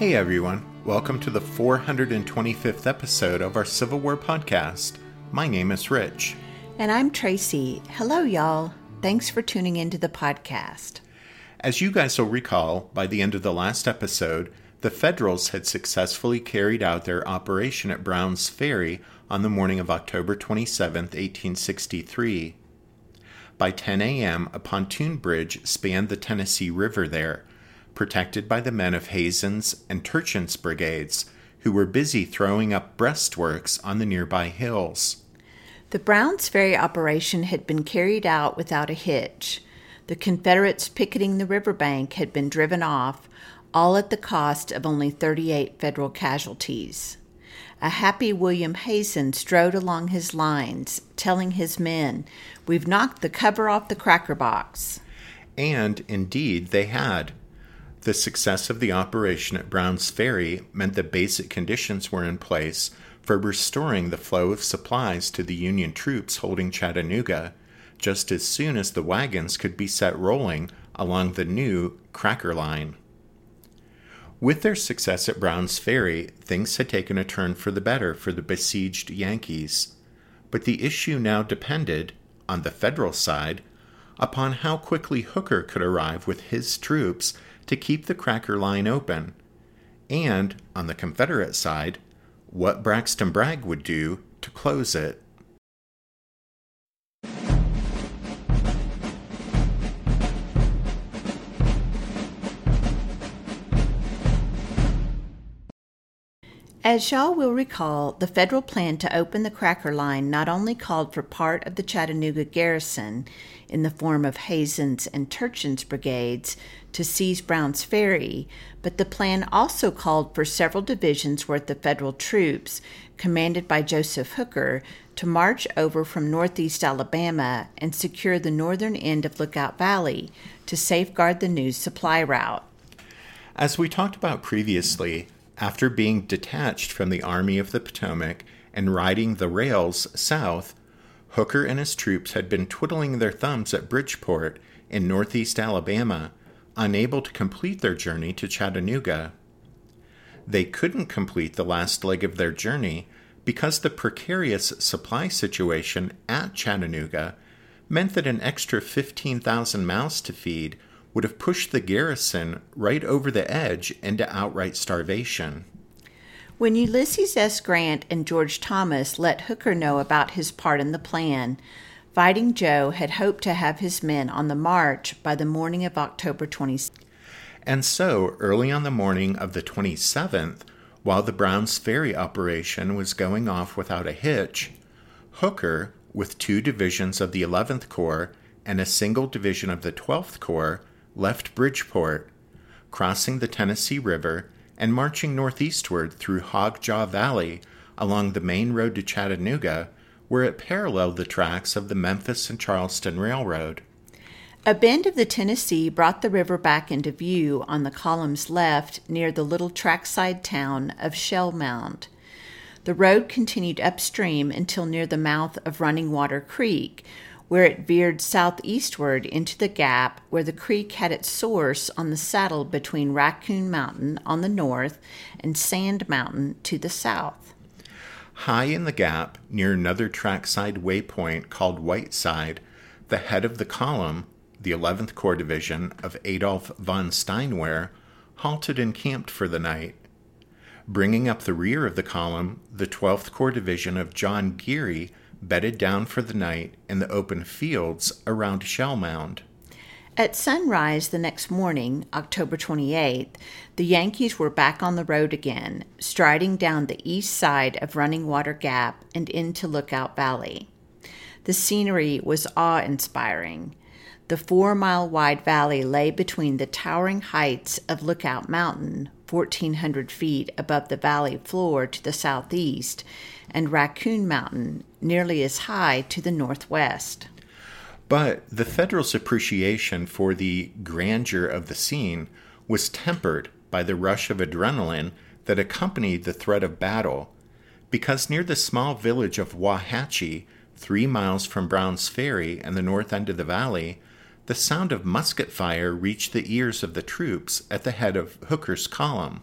Hey everyone, welcome to the 425th episode of our Civil War podcast. My name is Rich. And I'm Tracy. Hello, y'all. Thanks for tuning into the podcast. As you guys will recall, by the end of the last episode, the Federals had successfully carried out their operation at Brown's Ferry on the morning of October 27, 1863. By 10 a.m., a pontoon bridge spanned the Tennessee River there protected by the men of Hazen's and Turchin's brigades, who were busy throwing up breastworks on the nearby hills. The Browns Ferry operation had been carried out without a hitch. The Confederates picketing the riverbank had been driven off, all at the cost of only 38 Federal casualties. A happy William Hazen strode along his lines, telling his men, We've knocked the cover off the cracker box. And indeed, they had. The success of the operation at Brown's Ferry meant that basic conditions were in place for restoring the flow of supplies to the Union troops holding Chattanooga just as soon as the wagons could be set rolling along the new Cracker Line. With their success at Brown's Ferry, things had taken a turn for the better for the besieged Yankees. But the issue now depended, on the Federal side, upon how quickly Hooker could arrive with his troops to keep the cracker line open, and, on the Confederate side, what Braxton Bragg would do to close it. As y'all will recall, the federal plan to open the Cracker Line not only called for part of the Chattanooga garrison, in the form of Hazen's and Turchin's brigades, to seize Brown's Ferry, but the plan also called for several divisions worth of federal troops, commanded by Joseph Hooker, to march over from northeast Alabama and secure the northern end of Lookout Valley to safeguard the new supply route. As we talked about previously, after being detached from the Army of the Potomac and riding the rails south, Hooker and his troops had been twiddling their thumbs at Bridgeport in northeast Alabama, unable to complete their journey to Chattanooga. They couldn't complete the last leg of their journey because the precarious supply situation at Chattanooga meant that an extra 15,000 mouths to feed would have pushed the garrison right over the edge into outright starvation. When Ulysses S. Grant and George Thomas let Hooker know about his part in the plan, Fighting Joe had hoped to have his men on the march by the morning of October 26th. And so, early on the morning of the 27th, while the Browns Ferry operation was going off without a hitch, Hooker, with two divisions of the 11th Corps and a single division of the 12th Corps, left Bridgeport, crossing the Tennessee River and marching northeastward through Hogjaw Valley along the main road to Chattanooga, where it paralleled the tracks of the Memphis and Charleston Railroad. A bend of the Tennessee brought the river back into view on the column's left near the little trackside town of Shell Mound. The road continued upstream until near the mouth of Running Water Creek, where it veered southeastward into the gap where the creek had its source on the saddle between Raccoon Mountain on the north and Sand Mountain to the south. High in the gap, near another trackside waypoint called Whiteside, the head of the column, the 11th Corps Division of Adolf von Steinwehr, halted and camped for the night. Bringing up the rear of the column, the 12th Corps Division of John Geary bedded down for the night in the open fields around Shell Mound. At sunrise the next morning, October 28th, the Yankees were back on the road again, striding down the east side of Running Water Gap and into Lookout Valley. The scenery was awe inspiring. The four mile wide valley lay between the towering heights of Lookout Mountain, 1,400 feet above the valley floor to the southeast, and Raccoon Mountain, nearly as high to the northwest. But the Federals' appreciation for the grandeur of the scene was tempered by the rush of adrenaline that accompanied the threat of battle, because near the small village of Wauhatchie, three miles from Brown's Ferry and the north end of the valley, the sound of musket fire reached the ears of the troops at the head of Hooker's column.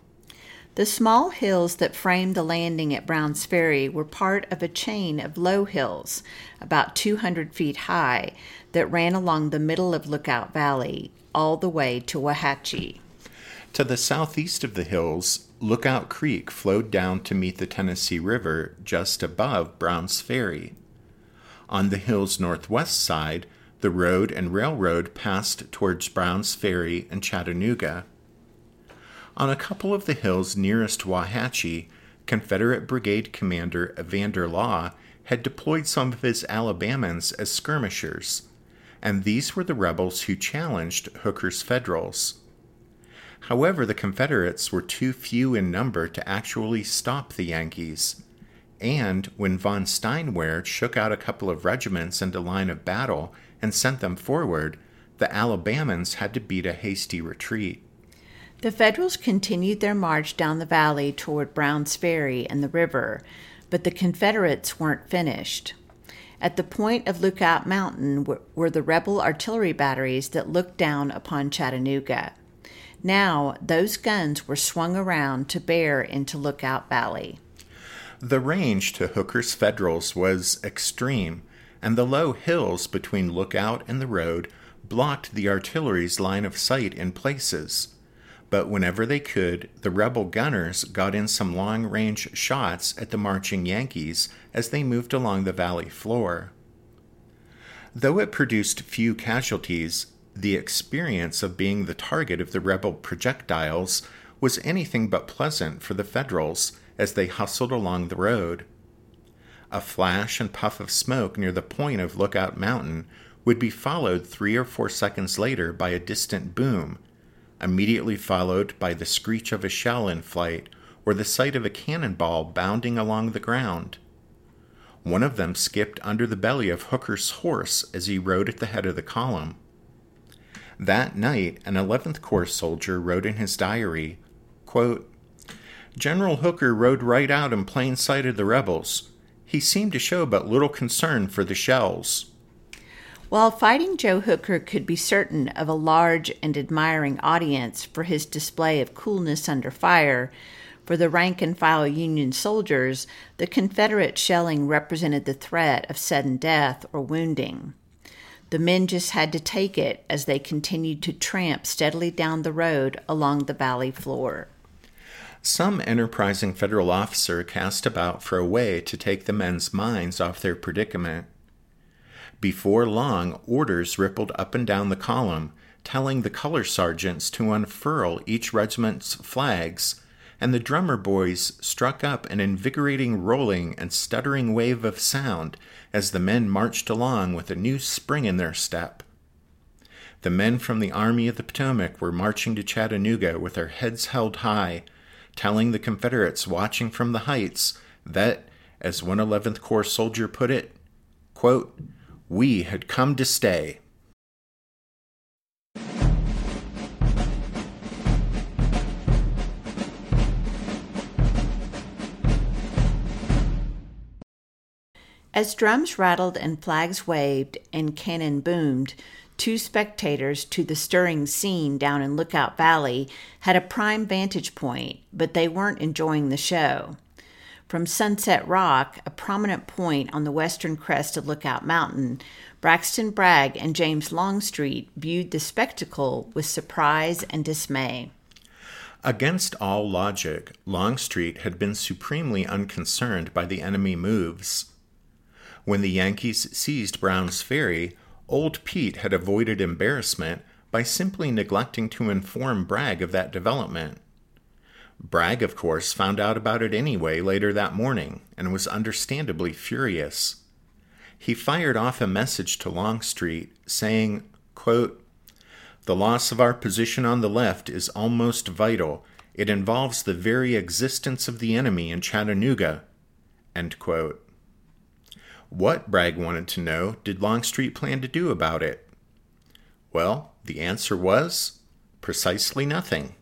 The small hills that framed the landing at Brown's Ferry were part of a chain of low hills, about 200 feet high, that ran along the middle of Lookout Valley, all the way to Wauhatchie. To the southeast of the hills, Lookout Creek flowed down to meet the Tennessee River just above Brown's Ferry. On the hill's northwest side, the road and railroad passed towards Brown's Ferry and Chattanooga. On a couple of the hills nearest Wauhatchie, Confederate Brigade Commander Evander Law had deployed some of his Alabamans as skirmishers, and these were the rebels who challenged Hooker's Federals. However, the Confederates were too few in number to actually stop the Yankees, and when von Steinwehr shook out a couple of regiments into line of battle and sent them forward, the Alabamans had to beat a hasty retreat. The Federals continued their march down the valley toward Brown's Ferry and the river, but the Confederates weren't finished. At the point of Lookout Mountain were the rebel artillery batteries that looked down upon Chattanooga. Now, those guns were swung around to bear into Lookout Valley. The range to Hooker's Federals was extreme, and the low hills between Lookout and the road blocked the artillery's line of sight in places but whenever they could, the rebel gunners got in some long range shots at the marching Yankees as they moved along the valley floor. Though it produced few casualties, the experience of being the target of the rebel projectiles was anything but pleasant for the Federals as they hustled along the road. A flash and puff of smoke near the point of Lookout Mountain would be followed three or four seconds later by a distant boom immediately followed by the screech of a shell in flight or the sight of a cannonball bounding along the ground. One of them skipped under the belly of Hooker's horse as he rode at the head of the column. That night, an 11th Corps soldier wrote in his diary quote, General Hooker rode right out in plain sight of the rebels. He seemed to show but little concern for the shells. While Fighting Joe Hooker could be certain of a large and admiring audience for his display of coolness under fire, for the rank and file Union soldiers, the Confederate shelling represented the threat of sudden death or wounding. The men just had to take it as they continued to tramp steadily down the road along the valley floor. Some enterprising Federal officer cast about for a way to take the men's minds off their predicament. Before long, orders rippled up and down the column, telling the color sergeants to unfurl each regiment's flags, and the drummer boys struck up an invigorating rolling and stuttering wave of sound as the men marched along with a new spring in their step. The men from the Army of the Potomac were marching to Chattanooga with their heads held high, telling the Confederates watching from the heights that, as one Eleventh Corps soldier put it, quote, we had come to stay. As drums rattled and flags waved and cannon boomed, two spectators to the stirring scene down in Lookout Valley had a prime vantage point, but they weren't enjoying the show. From Sunset Rock, a prominent point on the western crest of Lookout Mountain, Braxton Bragg and James Longstreet viewed the spectacle with surprise and dismay. Against all logic, Longstreet had been supremely unconcerned by the enemy moves. When the Yankees seized Brown's Ferry, Old Pete had avoided embarrassment by simply neglecting to inform Bragg of that development. Bragg, of course, found out about it anyway later that morning and was understandably furious. He fired off a message to Longstreet saying, quote, The loss of our position on the left is almost vital. It involves the very existence of the enemy in Chattanooga. End quote. What, Bragg wanted to know, did Longstreet plan to do about it? Well, the answer was precisely nothing.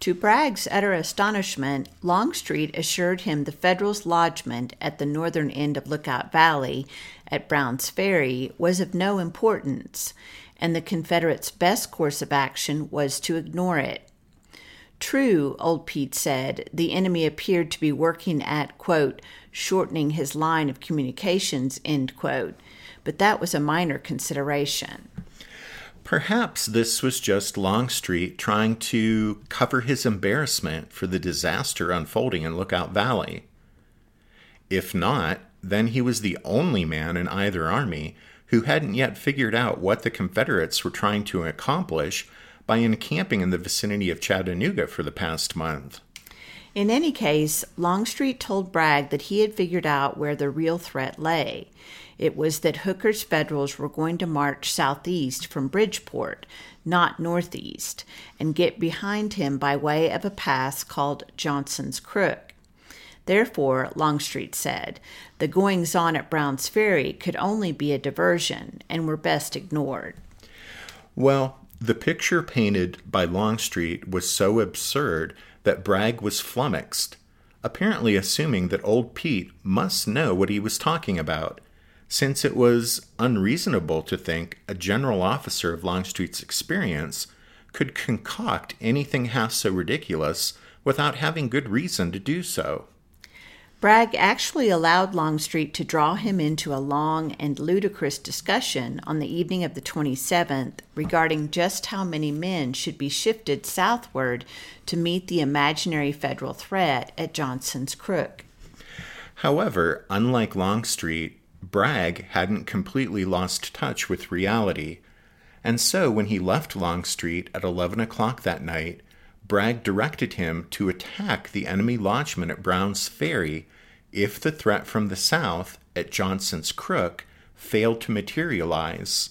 To Bragg's utter astonishment, Longstreet assured him the Federals' lodgment at the northern end of Lookout Valley at Brown's Ferry was of no importance, and the Confederates' best course of action was to ignore it. True, old Pete said, the enemy appeared to be working at, quote, shortening his line of communications, end quote, but that was a minor consideration. Perhaps this was just Longstreet trying to cover his embarrassment for the disaster unfolding in Lookout Valley. If not, then he was the only man in either army who hadn't yet figured out what the Confederates were trying to accomplish by encamping in the vicinity of Chattanooga for the past month. In any case, Longstreet told Bragg that he had figured out where the real threat lay. It was that Hooker's Federals were going to march southeast from Bridgeport, not northeast, and get behind him by way of a pass called Johnson's Crook. Therefore, Longstreet said, the goings on at Brown's Ferry could only be a diversion and were best ignored. Well, the picture painted by Longstreet was so absurd that Bragg was flummoxed, apparently assuming that old Pete must know what he was talking about since it was unreasonable to think a general officer of Longstreet's experience could concoct anything half so ridiculous without having good reason to do so. Bragg actually allowed Longstreet to draw him into a long and ludicrous discussion on the evening of the 27th regarding just how many men should be shifted southward to meet the imaginary federal threat at Johnson's Crook. However, unlike Longstreet, Bragg hadn't completely lost touch with reality, and so when he left Longstreet at 11 o'clock that night, Bragg directed him to attack the enemy lodgment at Brown's Ferry if the threat from the south at Johnson's Crook failed to materialize.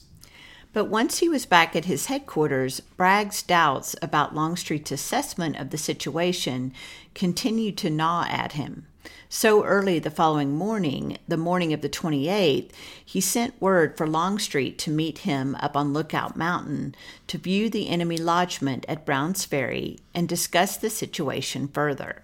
But once he was back at his headquarters, Bragg's doubts about Longstreet's assessment of the situation continued to gnaw at him. So early the following morning, the morning of the 28th, he sent word for Longstreet to meet him up on Lookout Mountain to view the enemy lodgment at Brown's Ferry and discuss the situation further.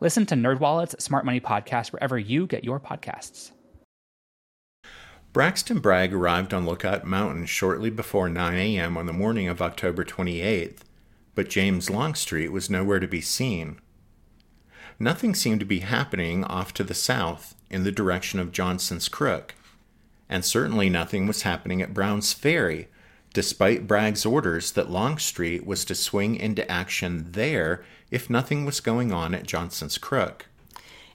Listen to NerdWallet's Smart Money Podcast wherever you get your podcasts. Braxton Bragg arrived on Lookout Mountain shortly before 9 a.m. on the morning of October 28th, but James Longstreet was nowhere to be seen. Nothing seemed to be happening off to the south in the direction of Johnson's Crook, and certainly nothing was happening at Brown's Ferry, despite Bragg's orders that Longstreet was to swing into action there if nothing was going on at Johnson's Crook.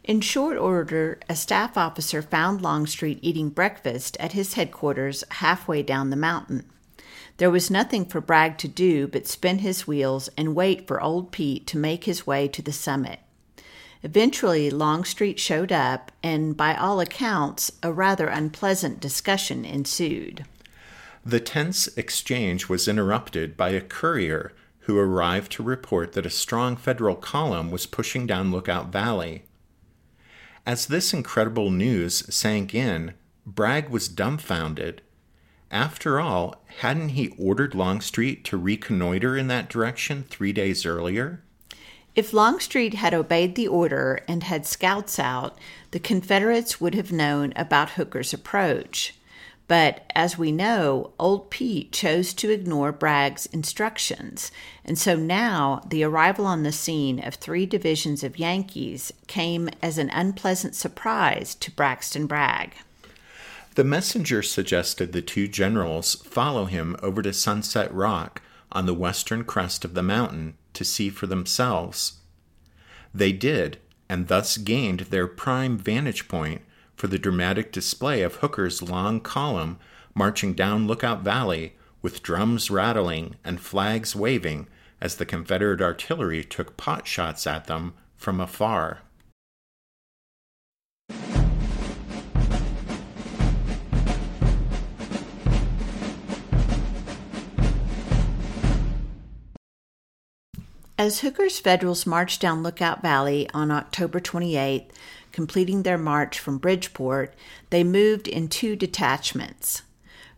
In short order, a staff officer found Longstreet eating breakfast at his headquarters halfway down the mountain. There was nothing for Bragg to do but spin his wheels and wait for old Pete to make his way to the summit. Eventually, Longstreet showed up, and by all accounts, a rather unpleasant discussion ensued. The tense exchange was interrupted by a courier who arrived to report that a strong federal column was pushing down Lookout Valley. As this incredible news sank in, Bragg was dumbfounded. After all, hadn't he ordered Longstreet to reconnoiter in that direction three days earlier? If Longstreet had obeyed the order and had scouts out, the Confederates would have known about Hooker's approach. But as we know, Old Pete chose to ignore Bragg's instructions, and so now the arrival on the scene of three divisions of Yankees came as an unpleasant surprise to Braxton Bragg. The messenger suggested the two generals follow him over to Sunset Rock on the western crest of the mountain to see for themselves. They did, and thus gained their prime vantage point for the dramatic display of Hooker's long column marching down Lookout Valley with drums rattling and flags waving as the Confederate artillery took pot shots at them from afar. As Hooker's Federals marched down Lookout Valley on October 28th, completing their march from Bridgeport, they moved in two detachments.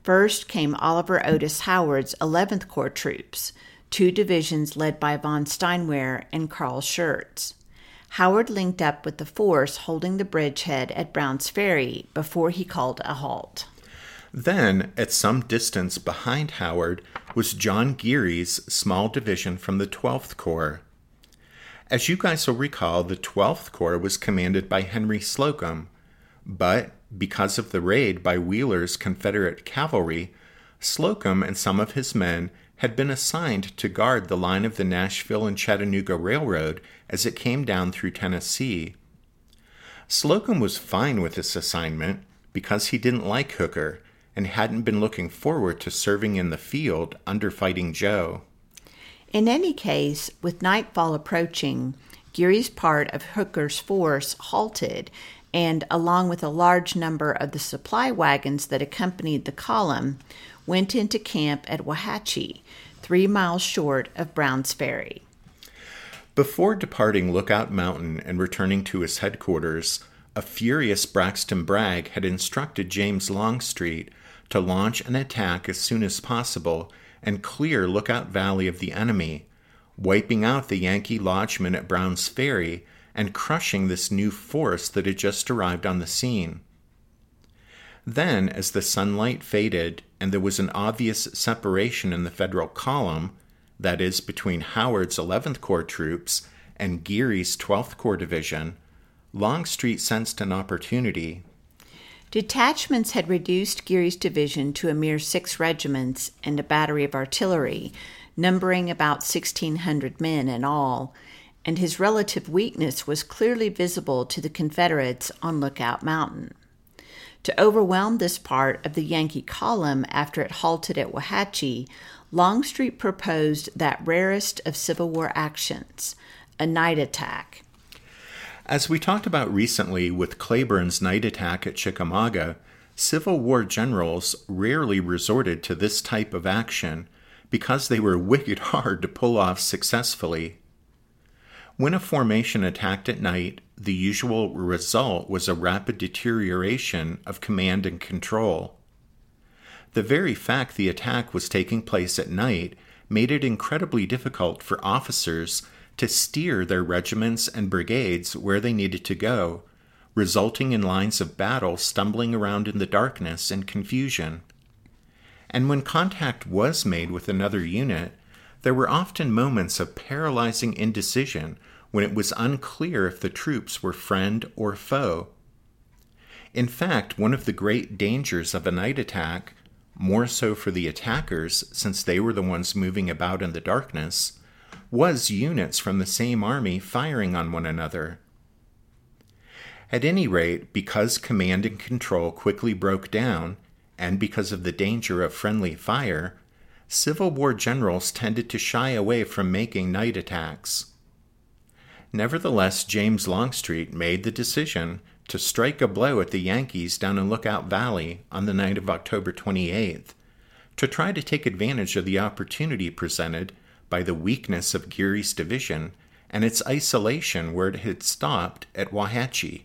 First came Oliver Otis Howard's 11th Corps troops, two divisions led by von Steinwehr and Carl Schurz. Howard linked up with the force holding the bridgehead at Brown's Ferry before he called a halt. Then, at some distance behind Howard, was John Geary's small division from the 12th Corps. As you guys will recall, the 12th Corps was commanded by Henry Slocum, but because of the raid by Wheeler's Confederate cavalry, Slocum and some of his men had been assigned to guard the line of the Nashville and Chattanooga Railroad as it came down through Tennessee. Slocum was fine with this assignment because he didn't like Hooker and hadn't been looking forward to serving in the field under Fighting Joe. In any case, with nightfall approaching, Geary's part of Hooker's force halted and, along with a large number of the supply wagons that accompanied the column, went into camp at Wauhatchie, three miles short of Brown's Ferry. Before departing Lookout Mountain and returning to his headquarters, a furious Braxton Bragg had instructed James Longstreet to launch an attack as soon as possible and clear Lookout Valley of the enemy, wiping out the Yankee lodgemen at Brown's Ferry and crushing this new force that had just arrived on the scene. Then, as the sunlight faded and there was an obvious separation in the Federal column, that is, between Howard's 11th Corps troops and Geary's 12th Corps division, Longstreet sensed an opportunity Detachments had reduced Geary's division to a mere six regiments and a battery of artillery, numbering about 1,600 men in all, and his relative weakness was clearly visible to the Confederates on Lookout Mountain. To overwhelm this part of the Yankee column after it halted at Wauhatchie, Longstreet proposed that rarest of Civil War actions, a night attack. As we talked about recently with Cleburne's night attack at Chickamauga, Civil War generals rarely resorted to this type of action because they were wicked hard to pull off successfully. When a formation attacked at night, the usual result was a rapid deterioration of command and control. The very fact the attack was taking place at night made it incredibly difficult for officers to steer their regiments and brigades where they needed to go, resulting in lines of battle stumbling around in the darkness and confusion. And when contact was made with another unit, there were often moments of paralyzing indecision when it was unclear if the troops were friend or foe. In fact, one of the great dangers of a night attack, more so for the attackers since they were the ones moving about in the darkness, was units from the same army firing on one another. At any rate, because command and control quickly broke down, and because of the danger of friendly fire, Civil War generals tended to shy away from making night attacks. Nevertheless, James Longstreet made the decision to strike a blow at the Yankees down in Lookout Valley on the night of October 28th, to try to take advantage of the opportunity presented by the weakness of Geary's division and its isolation where it had stopped at Wauhatchie.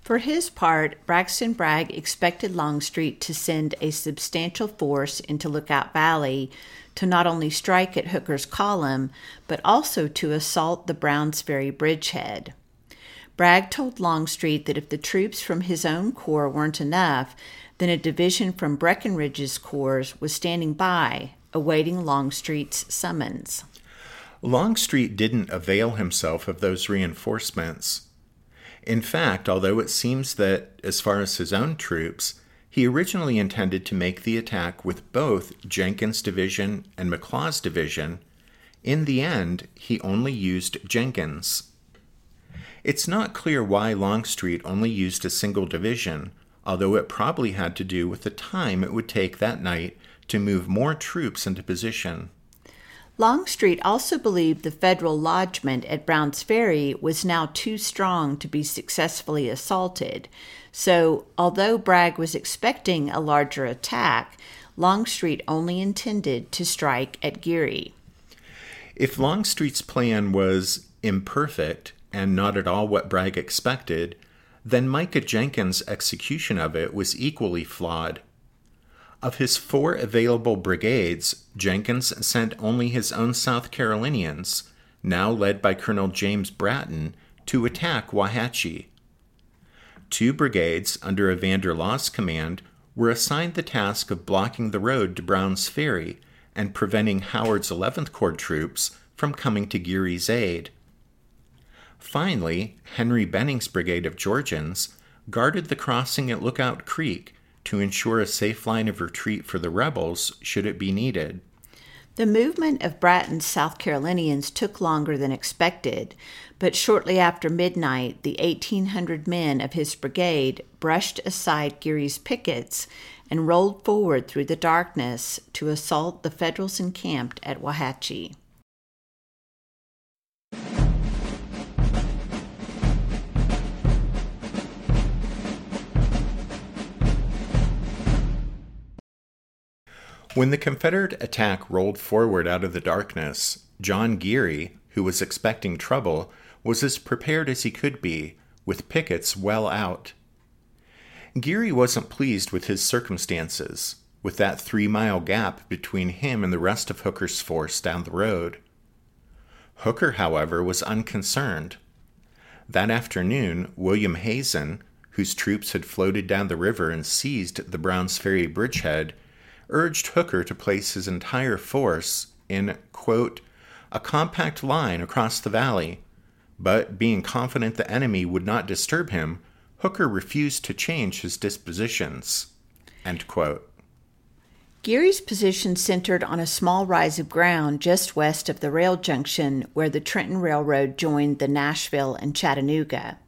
For his part, Braxton Bragg expected Longstreet to send a substantial force into Lookout Valley to not only strike at Hooker's column, but also to assault the Browns Ferry bridgehead. Bragg told Longstreet that if the troops from his own corps weren't enough, then a division from Breckinridge's corps was standing by, awaiting Longstreet's summons. Longstreet didn't avail himself of those reinforcements. In fact, although it seems that, as far as his own troops, he originally intended to make the attack with both Jenkins' division and McLaws' division, in the end, he only used Jenkins. It's not clear why Longstreet only used a single division, although it probably had to do with the time it would take that night to move more troops into position. Longstreet also believed the Federal lodgment at Brown's Ferry was now too strong to be successfully assaulted. So, although Bragg was expecting a larger attack, Longstreet only intended to strike at Geary. If Longstreet's plan was imperfect and not at all what Bragg expected, then Micah Jenkins' execution of it was equally flawed. Of his four available brigades, Jenkins sent only his own South Carolinians, now led by Colonel James Bratton, to attack Wauhatchie. Two brigades under Evander Law's command were assigned the task of blocking the road to Brown's Ferry and preventing Howard's 11th Corps troops from coming to Geary's aid. Finally, Henry Benning's brigade of Georgians guarded the crossing at Lookout Creek to ensure a safe line of retreat for the rebels should it be needed. The movement of Bratton's South Carolinians took longer than expected, but shortly after midnight, the 1,800 men of his brigade brushed aside Geary's pickets and rolled forward through the darkness to assault the Federals encamped at Wauhatchie. When the Confederate attack rolled forward out of the darkness, John Geary, who was expecting trouble, was as prepared as he could be, with pickets well out. Geary wasn't pleased with his circumstances, with that three mile gap between him and the rest of Hooker's force down the road. Hooker, however, was unconcerned. That afternoon, William Hazen, whose troops had floated down the river and seized the Browns Ferry bridgehead, urged Hooker to place his entire force in, quote, a compact line across the valley, but being confident the enemy would not disturb him, Hooker refused to change his dispositions. Geary's position centered on a small rise of ground just west of the rail junction where the Trenton Railroad joined the Nashville and Chattanooga.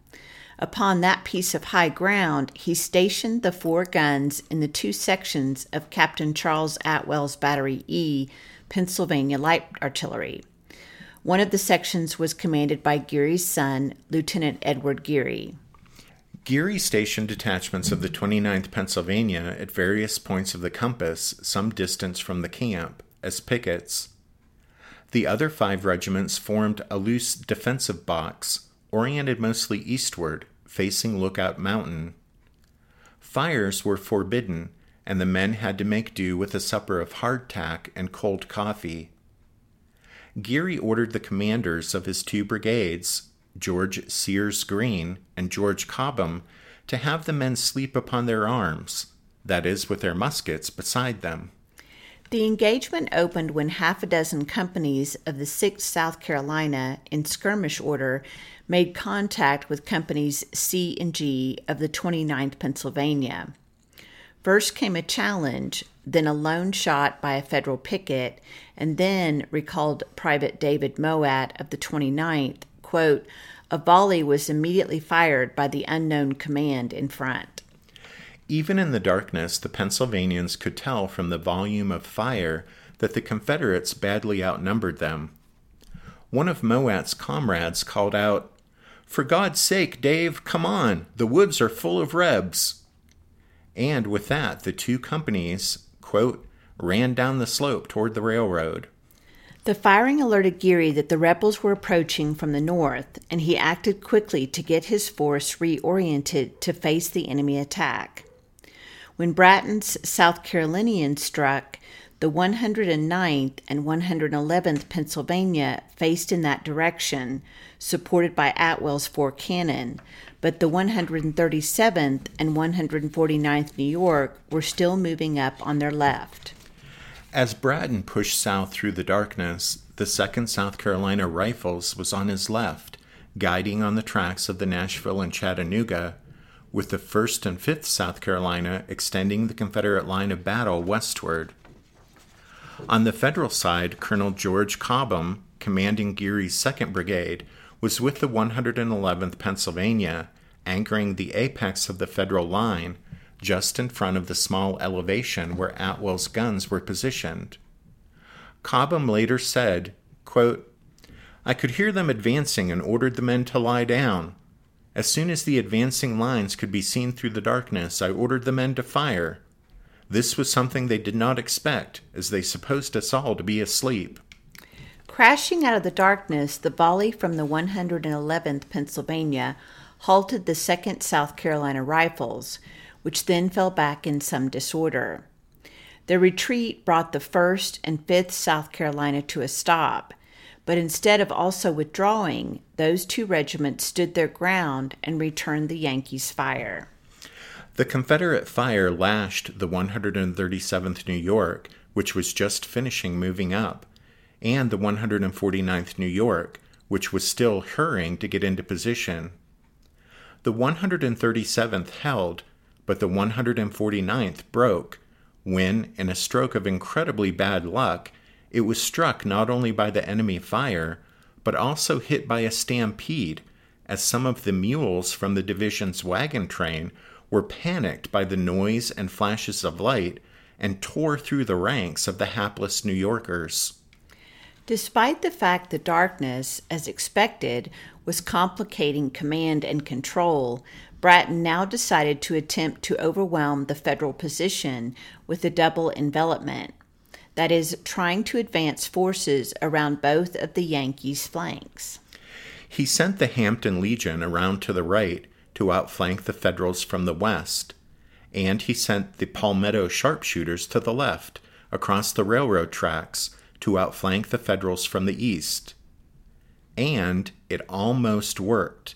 Upon that piece of high ground, he stationed the four guns in the two sections of Captain Charles Atwell's Battery E, Pennsylvania Light Artillery. One of the sections was commanded by Geary's son, Lieutenant Edward Geary. Geary stationed detachments of the 29th Pennsylvania at various points of the compass, some distance from the camp, as pickets. The other five regiments formed a loose defensive box, oriented mostly eastward, facing Lookout Mountain. Fires were forbidden, and the men had to make do with a supper of hardtack and cold coffee. Geary ordered the commanders of his two brigades, George Sears Greene and George Cobham, to have the men sleep upon their arms, that is, with their muskets beside them. The engagement opened when half a dozen companies of the 6th South Carolina, in skirmish order, made contact with companies C and G of the 29th Pennsylvania. First came a challenge, then a lone shot by a federal picket, and then, recalled Private David Moat of the 29th, quote, a volley was immediately fired by the unknown command in front. Even in the darkness, the Pennsylvanians could tell from the volume of fire that the Confederates badly outnumbered them. One of Moat's comrades called out, For God's sake, Dave, come on! The woods are full of Rebs! And with that, the two companies, quote, ran down the slope toward the railroad. The firing alerted Geary that the rebels were approaching from the north, and he acted quickly to get his force reoriented to face the enemy attack. When Bratton's South Carolinians struck, the 109th and 111th Pennsylvania faced in that direction, supported by Atwell's four cannon, but the 137th and 149th New York were still moving up on their left. As Bratton pushed south through the darkness, the 2nd South Carolina Rifles was on his left, guiding on the tracks of the Nashville and Chattanooga with the 1st and 5th South Carolina extending the Confederate line of battle westward. On the Federal side, Colonel George Cobham, commanding Geary's 2nd Brigade, was with the 111th Pennsylvania, anchoring the apex of the Federal line just in front of the small elevation where Atwell's guns were positioned. Cobham later said, quote, I could hear them advancing and ordered the men to lie down. As soon as the advancing lines could be seen through the darkness, I ordered the men to fire. This was something they did not expect, as they supposed us all to be asleep. Crashing out of the darkness, the volley from the 111th Pennsylvania halted the 2nd South Carolina Rifles, which then fell back in some disorder. Their retreat brought the 1st and 5th South Carolina to a stop, but instead of also withdrawing, those two regiments stood their ground and returned the Yankees' fire. The Confederate fire lashed the 137th New York, which was just finishing moving up, and the 149th New York, which was still hurrying to get into position. The 137th held, but the 149th broke when, in a stroke of incredibly bad luck, it was struck not only by the enemy fire, but also hit by a stampede, as some of the mules from the division's wagon train were panicked by the noise and flashes of light and tore through the ranks of the hapless New Yorkers. Despite the fact the darkness, as expected, was complicating command and control, Bratton now decided to attempt to overwhelm the federal position with a double envelopment that is, trying to advance forces around both of the Yankees' flanks. He sent the Hampton Legion around to the right to outflank the Federals from the west, and he sent the Palmetto sharpshooters to the left, across the railroad tracks, to outflank the Federals from the east. And it almost worked.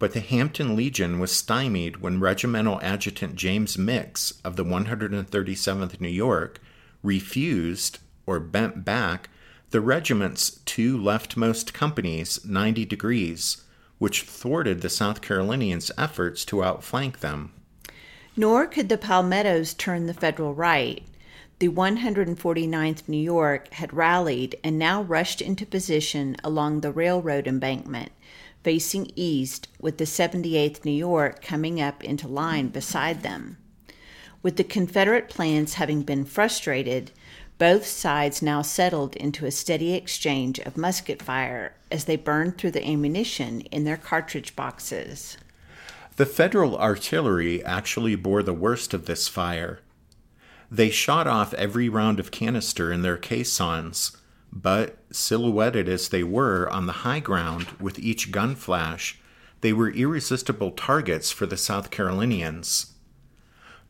But the Hampton Legion was stymied when Regimental Adjutant James Mix of the 137th New York refused or bent back the regiment's two leftmost companies 90 degrees, which thwarted the South Carolinians' efforts to outflank them. Nor could the Palmettos turn the Federal right. The 149th New York had rallied and now rushed into position along the railroad embankment, facing east, with the 78th New York coming up into line beside them. With the Confederate plans having been frustrated, both sides now settled into a steady exchange of musket fire as they burned through the ammunition in their cartridge boxes. The Federal artillery actually bore the worst of this fire. They shot off every round of canister in their caissons, but silhouetted as they were on the high ground with each gun flash, they were irresistible targets for the South Carolinians.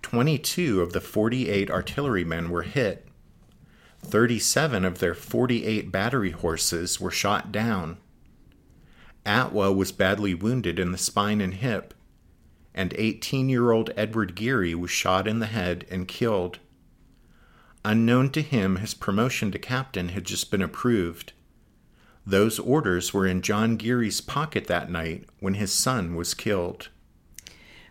22 of the 48 artillerymen were hit. 37 of their 48 battery horses were shot down. Atwell was badly wounded in the spine and hip, and 18 year old Edward Geary was shot in the head and killed. Unknown to him, his promotion to captain had just been approved. Those orders were in John Geary's pocket that night when his son was killed.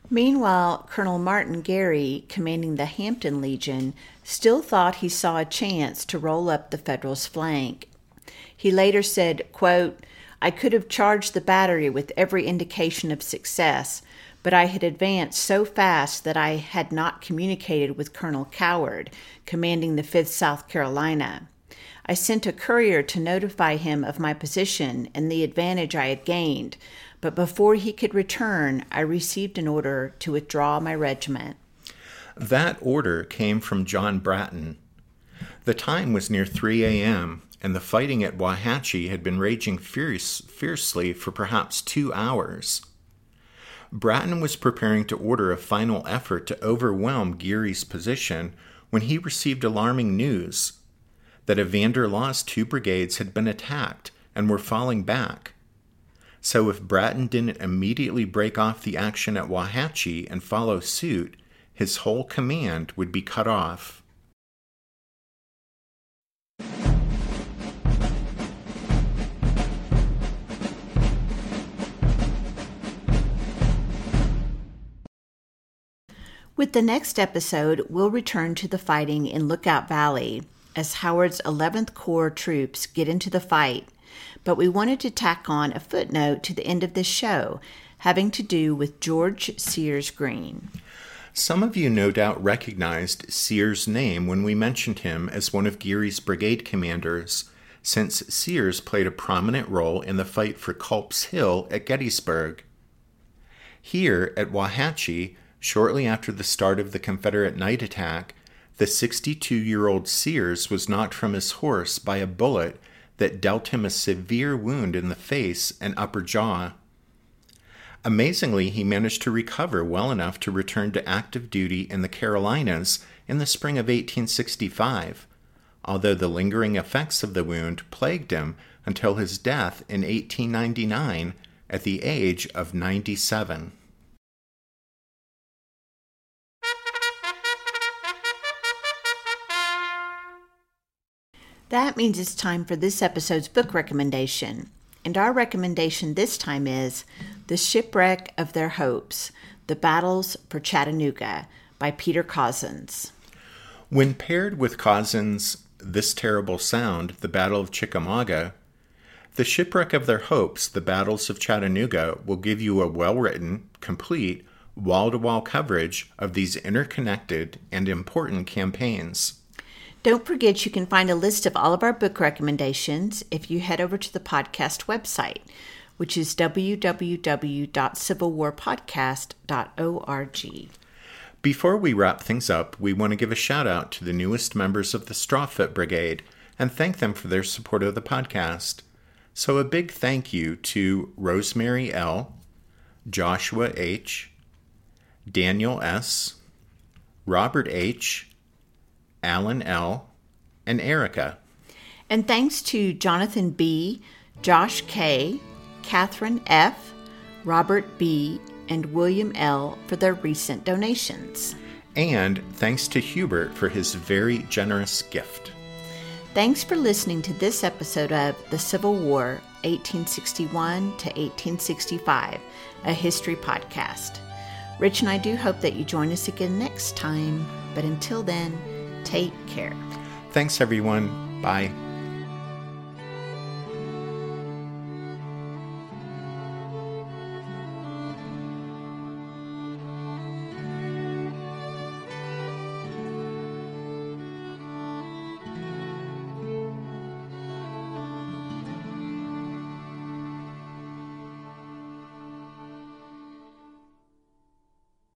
Meanwhile, Colonel Martin Gary, commanding the Hampton Legion, still thought he saw a chance to roll up the Federals' flank. He later said, quote, I could have charged the battery with every indication of success, but I had advanced so fast that I had not communicated with Colonel Coward, commanding the 5th South Carolina. I sent a courier to notify him of my position and the advantage I had gained, but before he could return, I received an order to withdraw my regiment. That order came from John Bratton. The time was near 3 a.m., and the fighting at Wauhatchie had been raging fierce, fiercely for perhaps two hours. Bratton was preparing to order a final effort to overwhelm Geary's position when he received alarming news that Evander Law's two brigades had been attacked and were falling back. So, if Bratton didn't immediately break off the action at Wauhatchie and follow suit, his whole command would be cut off. With the next episode, we'll return to the fighting in Lookout Valley as Howard's 11th Corps troops get into the fight, but we wanted to tack on a footnote to the end of this show having to do with George Sears Greene. Some of you no doubt recognized Sears' name when we mentioned him as one of Geary's brigade commanders, since Sears played a prominent role in the fight for Culp's Hill at Gettysburg. Here at Wauhatchie, Shortly after the start of the Confederate night attack, the 62 year old Sears was knocked from his horse by a bullet that dealt him a severe wound in the face and upper jaw. Amazingly, he managed to recover well enough to return to active duty in the Carolinas in the spring of 1865, although the lingering effects of the wound plagued him until his death in 1899 at the age of 97. That means it's time for this episode's book recommendation. And our recommendation this time is The Shipwreck of Their Hopes The Battles for Chattanooga by Peter Cozzens. When paired with Cozzens' This Terrible Sound, The Battle of Chickamauga, The Shipwreck of Their Hopes, The Battles of Chattanooga will give you a well written, complete, wall to wall coverage of these interconnected and important campaigns. Don't forget you can find a list of all of our book recommendations if you head over to the podcast website, which is www.civilwarpodcast.org. Before we wrap things up, we want to give a shout out to the newest members of the Strawfoot Brigade and thank them for their support of the podcast. So, a big thank you to Rosemary L., Joshua H., Daniel S., Robert H., Alan L., and Erica. And thanks to Jonathan B., Josh K., Catherine F., Robert B., and William L. for their recent donations. And thanks to Hubert for his very generous gift. Thanks for listening to this episode of The Civil War, 1861 to 1865, a history podcast. Rich and I do hope that you join us again next time, but until then, Take care. Thanks, everyone. Bye.